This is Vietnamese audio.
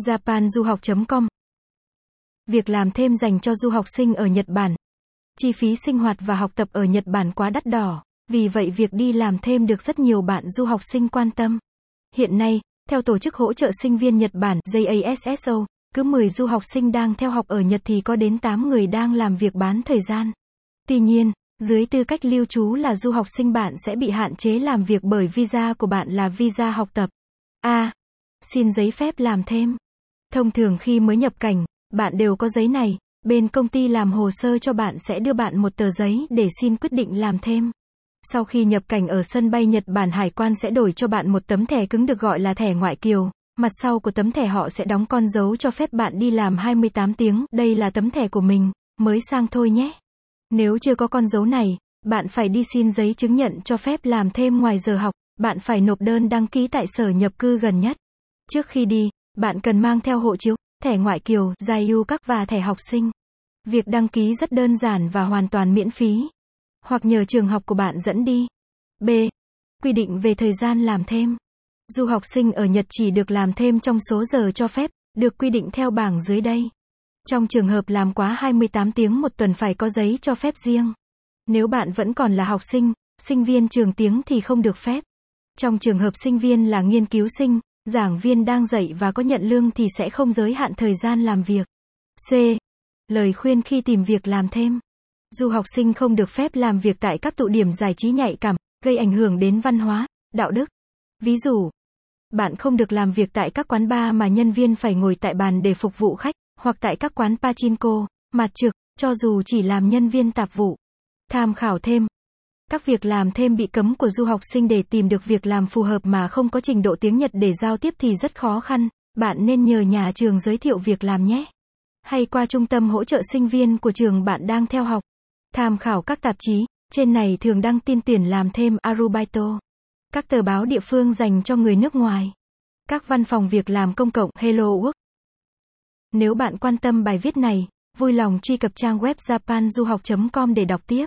japanduhoc.com Việc làm thêm dành cho du học sinh ở Nhật Bản. Chi phí sinh hoạt và học tập ở Nhật Bản quá đắt đỏ, vì vậy việc đi làm thêm được rất nhiều bạn du học sinh quan tâm. Hiện nay, theo Tổ chức Hỗ trợ Sinh viên Nhật Bản JASSO, cứ 10 du học sinh đang theo học ở Nhật thì có đến 8 người đang làm việc bán thời gian. Tuy nhiên, dưới tư cách lưu trú là du học sinh bạn sẽ bị hạn chế làm việc bởi visa của bạn là visa học tập. A. Xin giấy phép làm thêm. Thông thường khi mới nhập cảnh, bạn đều có giấy này, bên công ty làm hồ sơ cho bạn sẽ đưa bạn một tờ giấy để xin quyết định làm thêm. Sau khi nhập cảnh ở sân bay Nhật Bản hải quan sẽ đổi cho bạn một tấm thẻ cứng được gọi là thẻ ngoại kiều. Mặt sau của tấm thẻ họ sẽ đóng con dấu cho phép bạn đi làm 28 tiếng, đây là tấm thẻ của mình, mới sang thôi nhé. Nếu chưa có con dấu này, bạn phải đi xin giấy chứng nhận cho phép làm thêm ngoài giờ học, bạn phải nộp đơn đăng ký tại sở nhập cư gần nhất. Trước khi đi, bạn cần mang theo hộ chiếu, thẻ ngoại kiều, giai ưu các và thẻ học sinh. Việc đăng ký rất đơn giản và hoàn toàn miễn phí. Hoặc nhờ trường học của bạn dẫn đi. B. Quy định về thời gian làm thêm. Du học sinh ở Nhật chỉ được làm thêm trong số giờ cho phép, được quy định theo bảng dưới đây. Trong trường hợp làm quá 28 tiếng một tuần phải có giấy cho phép riêng. Nếu bạn vẫn còn là học sinh, sinh viên trường tiếng thì không được phép. Trong trường hợp sinh viên là nghiên cứu sinh, giảng viên đang dạy và có nhận lương thì sẽ không giới hạn thời gian làm việc. C. Lời khuyên khi tìm việc làm thêm. Dù học sinh không được phép làm việc tại các tụ điểm giải trí nhạy cảm, gây ảnh hưởng đến văn hóa, đạo đức. Ví dụ, bạn không được làm việc tại các quán bar mà nhân viên phải ngồi tại bàn để phục vụ khách, hoặc tại các quán pachinko, mặt trực, cho dù chỉ làm nhân viên tạp vụ. Tham khảo thêm. Các việc làm thêm bị cấm của du học sinh để tìm được việc làm phù hợp mà không có trình độ tiếng Nhật để giao tiếp thì rất khó khăn, bạn nên nhờ nhà trường giới thiệu việc làm nhé. Hay qua trung tâm hỗ trợ sinh viên của trường bạn đang theo học. Tham khảo các tạp chí, trên này thường đăng tin tuyển làm thêm Arubaito. Các tờ báo địa phương dành cho người nước ngoài. Các văn phòng việc làm công cộng Hello Work. Nếu bạn quan tâm bài viết này, vui lòng truy cập trang web japanduhoc.com để đọc tiếp.